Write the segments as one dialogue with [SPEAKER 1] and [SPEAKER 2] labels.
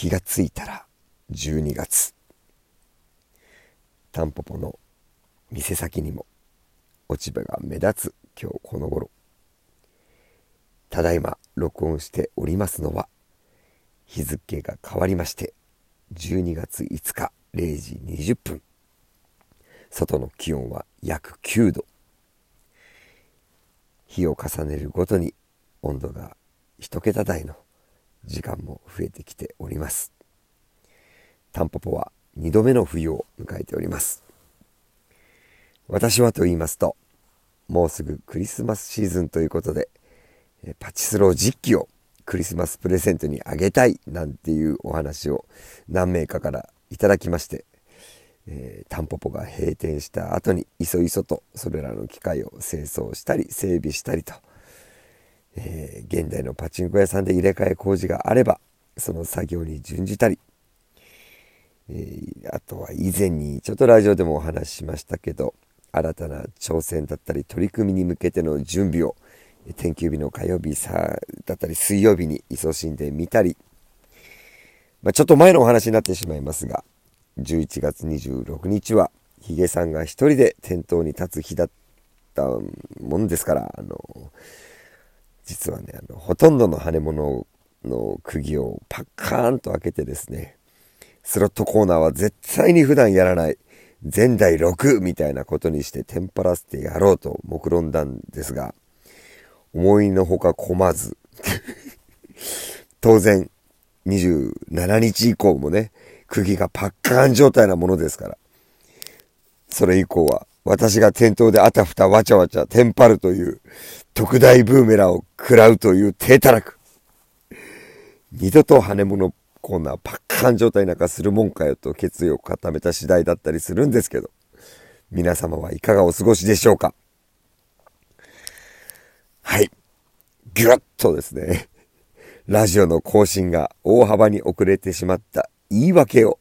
[SPEAKER 1] 気がついたら12月。タンポポの店先にも落ち葉が目立つ今日この頃。ただいま録音しておりますのは日付が変わりまして12月5日0時20分。外の気温は約9度。日を重ねるごとに温度が一桁台の時間も増えてきております。タンポポは2度目の冬を迎えております。私はと言いますと、もうすぐクリスマスシーズンということで、パチスロー実機をクリスマスプレゼントにあげたいなんていうお話を何名かからいただきまして、えー、タンポポが閉店した後にいそいそとそれらの機械を清掃したり整備したりと、えー、現代のパチンコ屋さんで入れ替え工事があればその作業に準じたり、えー、あとは以前にちょっとラジオでもお話ししましたけど新たな挑戦だったり取り組みに向けての準備を天休日の火曜日さだったり水曜日に勤しんでみたり、まあ、ちょっと前のお話になってしまいますが11月26日はヒゲさんが一人で店頭に立つ日だったもんですからあの実はねあのほとんどの羽物の釘をパッカーンと開けてですねスロットコーナーは絶対に普段やらない前代6みたいなことにしてテンパらせてやろうと目論んだんですが思いのほか混まず当然27日以降もね釘がパッカーン状態なものですから。それ以降は、私が店頭であたふたわちゃわちゃテンパるという、特大ブーメランを食らうという低たらく。二度と羽物コーナーパッカン状態なんかするもんかよと決意を固めた次第だったりするんですけど、皆様はいかがお過ごしでしょうか。はい。ぎゅっとですね、ラジオの更新が大幅に遅れてしまった言い訳を、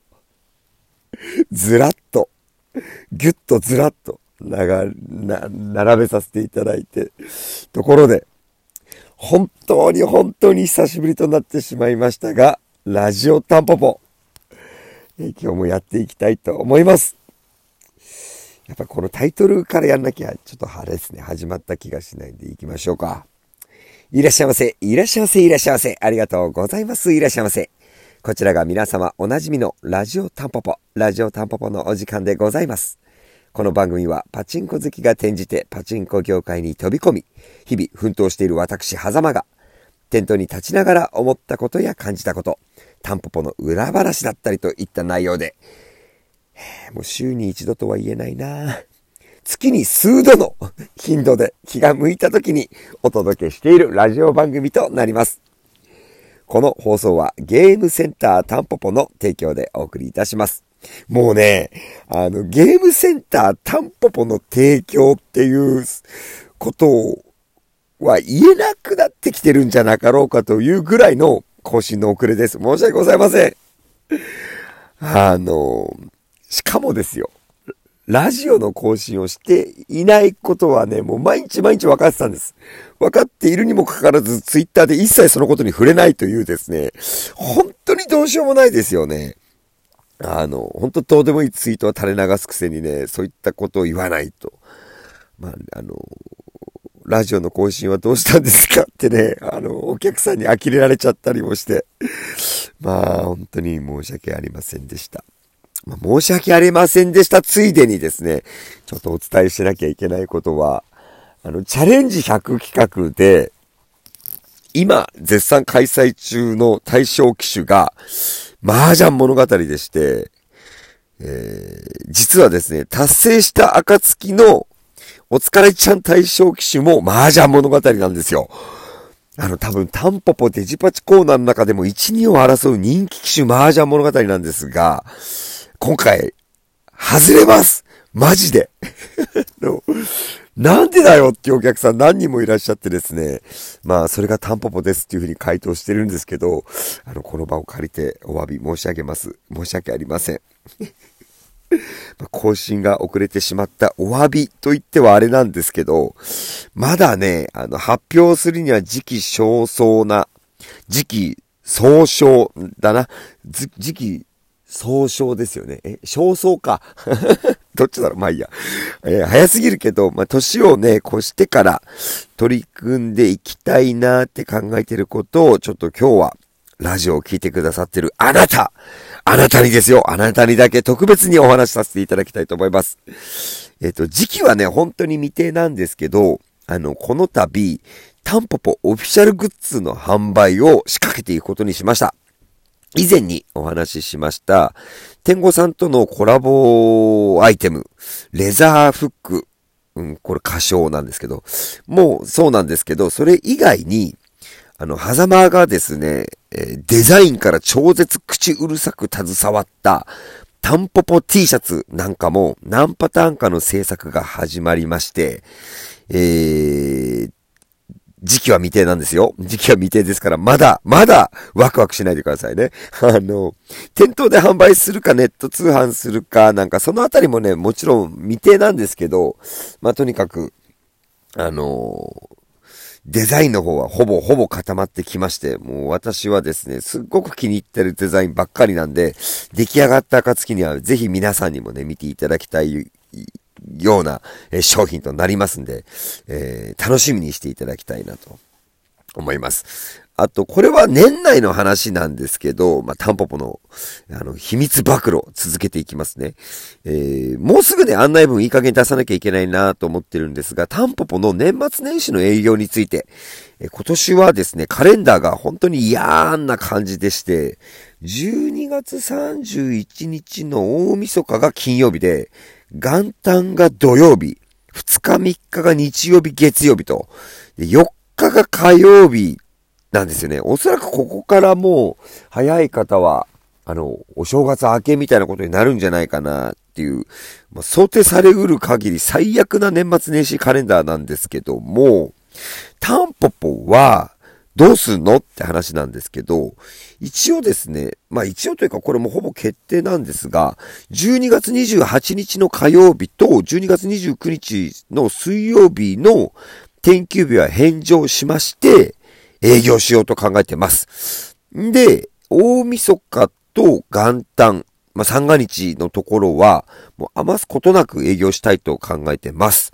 [SPEAKER 1] ずらっと、ぎゅっとずらっと、な並べさせていただいて、ところで、本当に本当に久しぶりとなってしまいましたが、ラジオタンポポ、え今日もやっていきたいと思います。やっぱこのタイトルからやんなきゃ、ちょっと晴れですね、始まった気がしないんで行きましょうか。いらっしゃいませ、いらっしゃいませ、いらっしゃいませ。ありがとうございます。いらっしゃいませ。こちらが皆様おなじみのラジオタンポポ、ラジオタンポポのお時間でございます。この番組はパチンコ好きが転じてパチンコ業界に飛び込み、日々奮闘している私、狭間が、店頭に立ちながら思ったことや感じたこと、タンポポの裏話だったりといった内容で、もう週に一度とは言えないな月に数度の頻度で気が向いた時にお届けしているラジオ番組となります。この放送はゲームセンタータンポポの提供でお送りいたします。もうね、あの、ゲームセンタータンポポの提供っていうことは言えなくなってきてるんじゃなかろうかというぐらいの更新の遅れです。申し訳ございません。あの、しかもですよ。ラジオの更新をしていないことはね、もう毎日毎日分かってたんです。分かっているにもかかわらず、ツイッターで一切そのことに触れないというですね、本当にどうしようもないですよね。あの、本当どうでもいいツイートは垂れ流すくせにね、そういったことを言わないと。まあ、あの、ラジオの更新はどうしたんですかってね、あの、お客さんに呆れられちゃったりもして、まあ、本当に申し訳ありませんでした。まあ、申し訳ありませんでしたついでにですね、ちょっとお伝えしなきゃいけないことは、あの、チャレンジ100企画で、今、絶賛開催中の対象機種が、麻雀物語でして、えー、実はですね、達成した暁の、お疲れちゃん対象機種も麻雀物語なんですよ。あの、多分、タンポポデジパチコーナーの中でも1、2を争う人気機種麻雀物語なんですが、今回、外れますマジで なんでだよっていうお客さん何人もいらっしゃってですね。まあ、それがタンポポですっていうふうに回答してるんですけど、あの、この場を借りてお詫び申し上げます。申し訳ありません。更新が遅れてしまったお詫びと言ってはあれなんですけど、まだね、あの、発表するには時期尚早な、時期総称だな。時期総称ですよね。え、焦燥か。どっちだろう？まあいいや。えー、早すぎるけど、まあ年をね、越してから取り組んでいきたいなって考えてることを、ちょっと今日はラジオを聴いてくださってるあなたあなたにですよあなたにだけ特別にお話しさせていただきたいと思います。えっ、ー、と、時期はね、本当に未定なんですけど、あの、この度、タンポポオフィシャルグッズの販売を仕掛けていくことにしました。以前にお話ししました、天狗さんとのコラボアイテム、レザーフック、うん、これ歌唱なんですけど、もうそうなんですけど、それ以外に、あの、狭間がですね、デザインから超絶口うるさく携わったタンポポ T シャツなんかも何パターンかの制作が始まりまして、えー、時期は未定なんですよ。時期は未定ですから、まだ、まだ、ワクワクしないでくださいね。あの、店頭で販売するか、ネット通販するか、なんかそのあたりもね、もちろん未定なんですけど、まあ、とにかく、あのデザインの方はほぼほぼ固まってきまして、もう私はですね、すっごく気に入ってるデザインばっかりなんで、出来上がった暁にはぜひ皆さんにもね、見ていただきたいような商品となりますんで、えー、楽しみにしていただきたいなと思います。あと、これは年内の話なんですけど、まあ、タンポポの、あの、秘密暴露、続けていきますね。えー、もうすぐね、案内文いい加減出さなきゃいけないなと思ってるんですが、タンポポの年末年始の営業について、えー、今年はですね、カレンダーが本当に嫌な感じでして、12月31日の大晦日が金曜日で、元旦が土曜日、2日3日が日曜日月曜日と、4日が火曜日なんですよね。おそらくここからもう、早い方は、あの、お正月明けみたいなことになるんじゃないかなっていう、まあ、想定されうる限り最悪な年末年始カレンダーなんですけども、タンポポは、どうすんの？って話なんですけど、一応ですね、まあ一応というかこれもほぼ決定なんですが、12月28日の火曜日と12月29日の水曜日の天休日は返上しまして、営業しようと考えてます。んで、大晦日と元旦、まあ、三が日のところは、もう余すことなく営業したいと考えてます。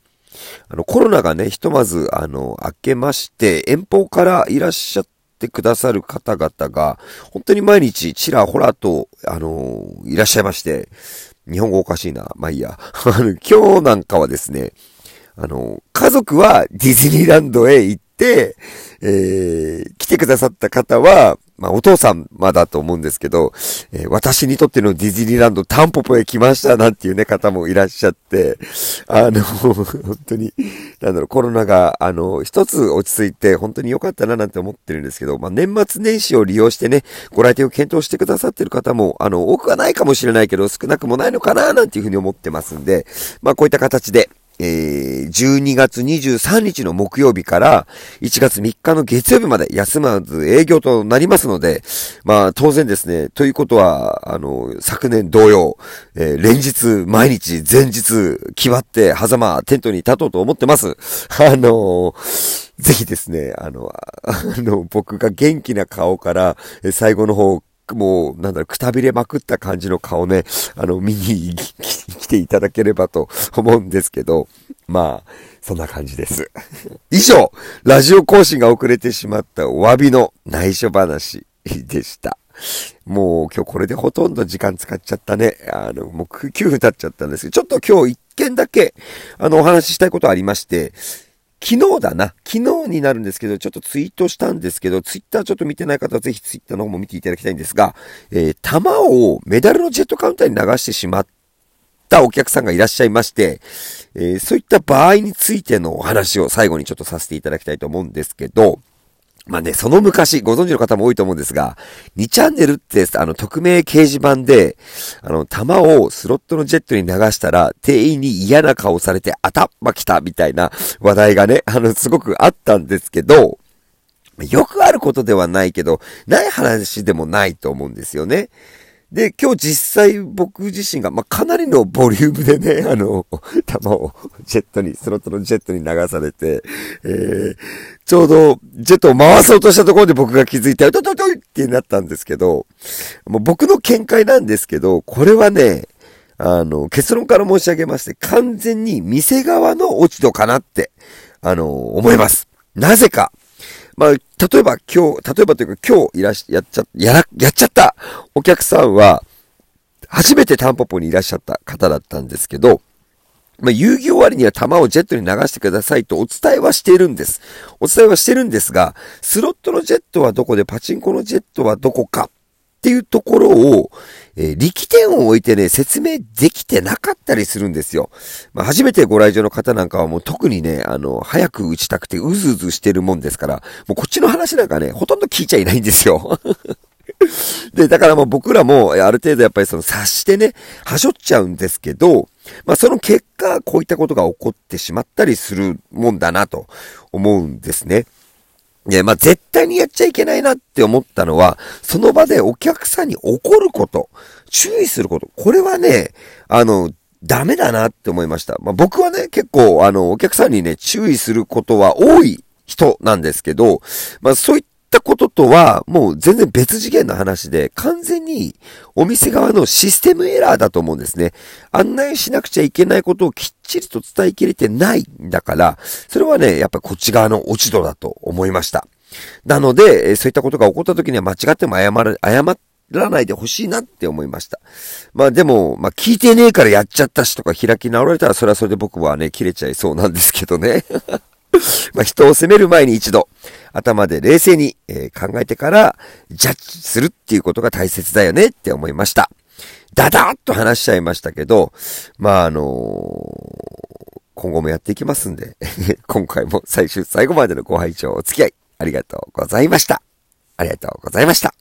[SPEAKER 1] あの、コロナがね、ひとまず、あの、明けまして、遠方からいらっしゃってくださる方々が、本当に毎日ちらほらと、あの、いらっしゃいまして、日本語おかしいな。まあいいや。あの、今日なんかはですね、あの、家族はディズニーランドへ行って、えー、来てくださった方は、まあ、お父さんまだと思うんですけど、えー、私にとってのディズニーランドタンポポへ来ましたなんていうね、方もいらっしゃって、あの、本当に、なんだろう、コロナが、あの、一つ落ち着いて、本当に良かったななんて思ってるんですけど、まあ、年末年始を利用してね、ご来店を検討してくださってる方も、あの、多くはないかもしれないけど、少なくもないのかななんていうふうに思ってますんで、まあ、こういった形で、えー、12月23日の木曜日から1月3日の月曜日まで休まず営業となりますので、まあ当然ですね、ということは、あの、昨年同様、えー、連日、毎日、前日、決まって、狭間、テントに立とうと思ってます。あのぜひですね、あの、あの、僕が元気な顔から、最後の方、もう、なんだろう、くたびれまくった感じの顔ね、あの、見に来ていただければと思うんですけど、まあ、そんな感じです。以上、ラジオ更新が遅れてしまったお詫びの内緒話でした。もう今日これでほとんど時間使っちゃったね。あの、もう9分経っちゃったんですけど、ちょっと今日一件だけ、あの、お話ししたいことありまして、昨日だな。昨日になるんですけど、ちょっとツイートしたんですけど、ツイッターちょっと見てない方はぜひツイッターの方も見ていただきたいんですが、えー、弾をメダルのジェットカウンターに流してしまったお客さんがいらっしゃいまして、えー、そういった場合についてのお話を最後にちょっとさせていただきたいと思うんですけど、まあね、その昔、ご存知の方も多いと思うんですが、2チャンネルって、あの、匿名掲示板で、あの、弾をスロットのジェットに流したら、店員に嫌な顔されて頭来たみたいな話題がね、あの、すごくあったんですけど、よくあることではないけど、ない話でもないと思うんですよね。で、今日実際僕自身が、まあ、かなりのボリュームでね、あの、弾をジェットに、スロットのジェットに流されて、えー、ちょうどジェットを回そうとしたところで僕が気づいて、トトトイってなったんですけど、もう僕の見解なんですけど、これはね、あの、結論から申し上げまして、完全に店側の落ち度かなって、あの、思います。なぜか。まあ、例えば今日、例えばというか今日いらし、やっちゃ、やら、やっちゃったお客さんは、初めてタンポポにいらっしゃった方だったんですけど、まあ、遊戯終わりには弾をジェットに流してくださいとお伝えはしているんです。お伝えはしてるんですが、スロットのジェットはどこでパチンコのジェットはどこかっていうところを、えー、力点を置いてね、説明できてなかったりするんですよ。まあ、初めてご来場の方なんかはもう特にね、あの、早く打ちたくてうずうずしてるもんですから、もうこっちの話なんかね、ほとんど聞いちゃいないんですよ。で、だからもう僕らもある程度やっぱりその察してね、はしょっちゃうんですけど、まあその結果、こういったことが起こってしまったりするもんだなと思うんですね。ね、まあ、絶対にやっちゃいけないなって思ったのは、その場でお客さんに怒ること、注意すること、これはね、あの、ダメだなって思いました。まあ、僕はね、結構、あの、お客さんにね、注意することは多い人なんですけど、まあ、そういったこととは、もう全然別次元の話で、完全にお店側のシステムエラーだと思うんですね。案内しなくちゃいけないことをきっちりと伝えきれてないんだから、それはね、やっぱこっち側の落ち度だと思いました。なので、そういったことが起こった時には間違っても謝ら、謝らないでほしいなって思いました。まあでも、まあ聞いてねえからやっちゃったしとか開き直られたらそれはそれで僕はね、切れちゃいそうなんですけどね。まあ人を責める前に一度、頭で冷静に、え、考えてから、ジャッジするっていうことが大切だよねって思いました。ダダーッと話しちゃいましたけど、まああのー、今後もやっていきますんで 今回も最終最後までのご拝聴お付き合いありがとうございました。ありがとうございました。